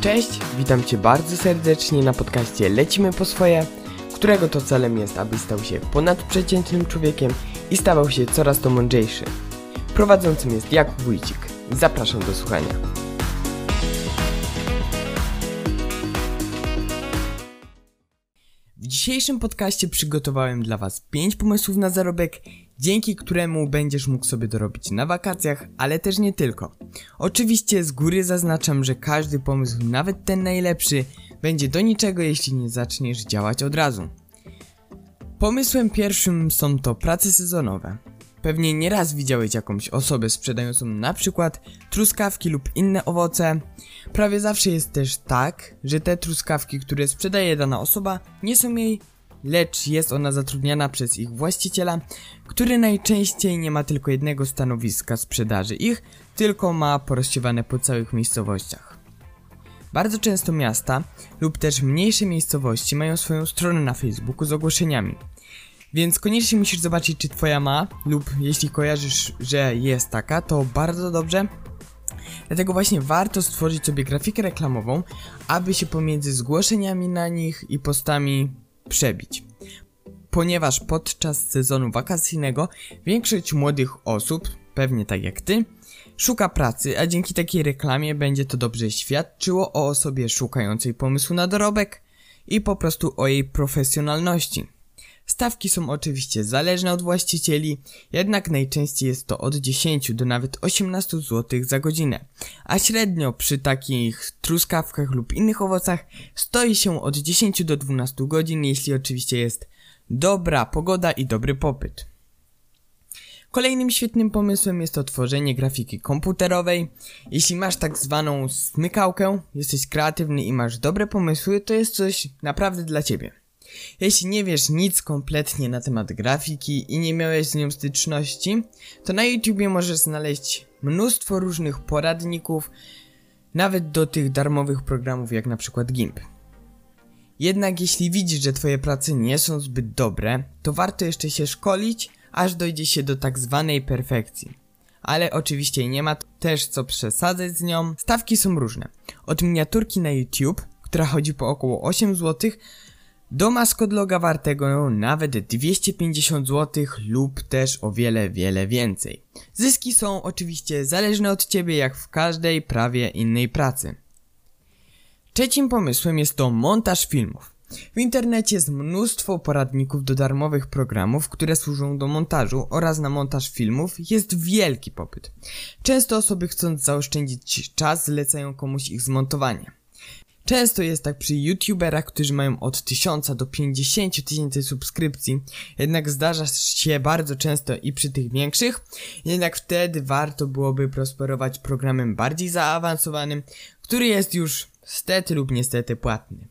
Cześć, witam Cię bardzo serdecznie na podcaście Lecimy po swoje, którego to celem jest, aby stał się ponadprzeciętnym człowiekiem i stawał się coraz to mądrzejszy. Prowadzącym jest Jakub Wójcik. Zapraszam do słuchania. W dzisiejszym podcaście przygotowałem dla Was 5 pomysłów na zarobek, dzięki któremu będziesz mógł sobie dorobić na wakacjach, ale też nie tylko. Oczywiście z góry zaznaczam, że każdy pomysł, nawet ten najlepszy, będzie do niczego, jeśli nie zaczniesz działać od razu. Pomysłem pierwszym są to prace sezonowe. Pewnie nieraz widziałeś jakąś osobę sprzedającą na przykład truskawki lub inne owoce. Prawie zawsze jest też tak, że te truskawki, które sprzedaje dana osoba, nie są jej, lecz jest ona zatrudniana przez ich właściciela, który najczęściej nie ma tylko jednego stanowiska sprzedaży ich, tylko ma porozsiewane po całych miejscowościach. Bardzo często miasta lub też mniejsze miejscowości mają swoją stronę na Facebooku z ogłoszeniami. Więc koniecznie musisz zobaczyć, czy twoja ma, lub jeśli kojarzysz, że jest taka, to bardzo dobrze. Dlatego właśnie warto stworzyć sobie grafikę reklamową, aby się pomiędzy zgłoszeniami na nich i postami przebić. Ponieważ podczas sezonu wakacyjnego większość młodych osób, pewnie tak jak ty, szuka pracy, a dzięki takiej reklamie będzie to dobrze świadczyło o osobie szukającej pomysłu na dorobek i po prostu o jej profesjonalności. Stawki są oczywiście zależne od właścicieli, jednak najczęściej jest to od 10 do nawet 18 zł za godzinę, a średnio przy takich truskawkach lub innych owocach stoi się od 10 do 12 godzin, jeśli oczywiście jest dobra pogoda i dobry popyt. Kolejnym świetnym pomysłem jest to tworzenie grafiki komputerowej. Jeśli masz tak zwaną smykałkę, jesteś kreatywny i masz dobre pomysły, to jest coś naprawdę dla ciebie. Jeśli nie wiesz nic kompletnie na temat grafiki i nie miałeś z nią styczności, to na YouTubie możesz znaleźć mnóstwo różnych poradników, nawet do tych darmowych programów jak na przykład GIMP. Jednak jeśli widzisz, że twoje prace nie są zbyt dobre, to warto jeszcze się szkolić, aż dojdzie się do tak zwanej perfekcji. Ale oczywiście nie ma też co przesadzać z nią. Stawki są różne. Od miniaturki na YouTube, która chodzi po około 8 zł, do maskotloga wartego nawet 250 zł lub też o wiele, wiele więcej. Zyski są oczywiście zależne od Ciebie jak w każdej prawie innej pracy. Trzecim pomysłem jest to montaż filmów. W internecie jest mnóstwo poradników do darmowych programów, które służą do montażu oraz na montaż filmów jest wielki popyt. Często osoby chcąc zaoszczędzić czas zlecają komuś ich zmontowanie. Często jest tak przy youtuberach, którzy mają od 1000 do 50 tysięcy subskrypcji, jednak zdarza się bardzo często i przy tych większych, jednak wtedy warto byłoby prosperować programem bardziej zaawansowanym, który jest już stety lub niestety płatny.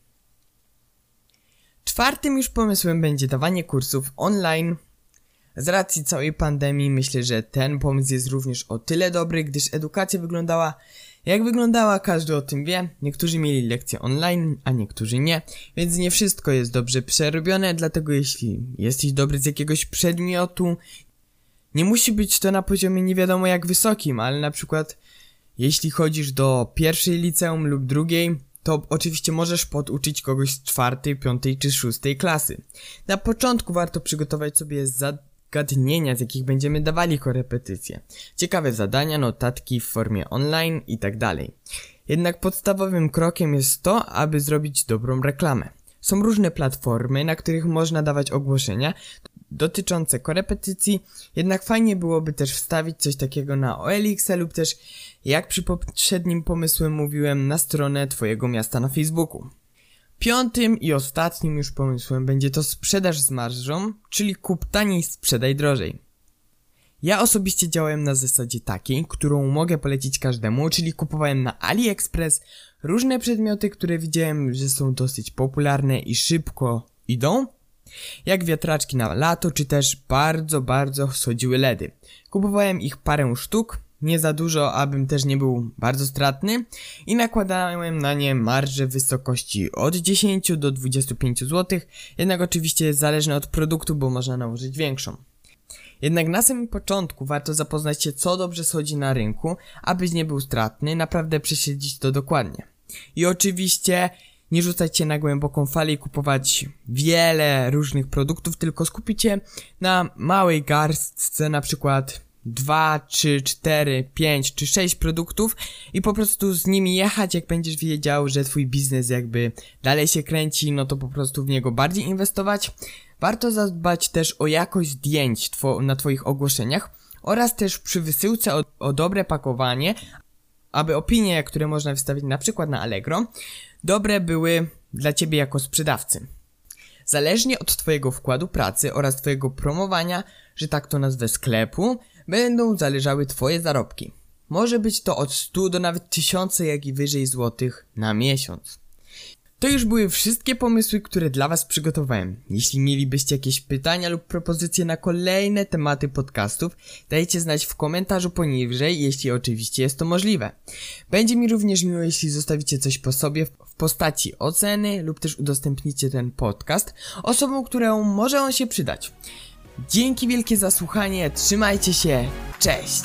Czwartym już pomysłem będzie dawanie kursów online. Z racji całej pandemii myślę, że ten pomysł jest również o tyle dobry, gdyż edukacja wyglądała jak wyglądała, każdy o tym wie. Niektórzy mieli lekcje online, a niektórzy nie, więc nie wszystko jest dobrze przerobione, dlatego jeśli jesteś dobry z jakiegoś przedmiotu, nie musi być to na poziomie nie wiadomo jak wysokim, ale na przykład jeśli chodzisz do pierwszej liceum lub drugiej, to oczywiście możesz poduczyć kogoś z czwartej, piątej czy szóstej klasy. Na początku warto przygotować sobie zagadnienia, z jakich będziemy dawali korepetycje. Ciekawe zadania, notatki w formie online i tak. Jednak podstawowym krokiem jest to, aby zrobić dobrą reklamę. Są różne platformy, na których można dawać ogłoszenia dotyczące korepetycji, jednak fajnie byłoby też wstawić coś takiego na OLX lub też, jak przy poprzednim pomysłem mówiłem, na stronę Twojego miasta na Facebooku. Piątym i ostatnim już pomysłem będzie to sprzedaż z marżą, czyli kup taniej, sprzedaj drożej. Ja osobiście działałem na zasadzie takiej, którą mogę polecić każdemu, czyli kupowałem na AliExpress różne przedmioty, które widziałem, że są dosyć popularne i szybko idą, jak wiatraczki na lato, czy też bardzo, bardzo chodziły LEDy. Kupowałem ich parę sztuk, nie za dużo, abym też nie był bardzo stratny i nakładałem na nie marże w wysokości od 10 do 25 zł, jednak oczywiście jest zależne od produktu, bo można nałożyć większą. Jednak na samym początku warto zapoznać się co dobrze schodzi na rynku, abyś nie był stratny, naprawdę prześledzić to dokładnie. I oczywiście nie rzucać się na głęboką falę i kupować wiele różnych produktów, tylko skupić się na małej garstce, na przykład 2, 3, 4, 5 czy 6 produktów i po prostu z nimi jechać, jak będziesz wiedział, że twój biznes jakby dalej się kręci, no to po prostu w niego bardziej inwestować. Warto zadbać też o jakość zdjęć two na twoich ogłoszeniach oraz też przy wysyłce o, o dobre pakowanie, aby opinie, które można wystawić na przykład na Allegro, dobre były dla ciebie jako sprzedawcy. Zależnie od twojego wkładu pracy oraz twojego promowania, że tak to nazwę sklepu, będą zależały twoje zarobki. Może być to od 100 do nawet 1000 jak i wyżej złotych na miesiąc. To już były wszystkie pomysły, które dla Was przygotowałem. Jeśli mielibyście jakieś pytania lub propozycje na kolejne tematy podcastów, dajcie znać w komentarzu poniżej, jeśli oczywiście jest to możliwe. Będzie mi również miło, jeśli zostawicie coś po sobie w postaci oceny lub też udostępnicie ten podcast osobom, którą może on się przydać. Dzięki wielkie za słuchanie, trzymajcie się, cześć!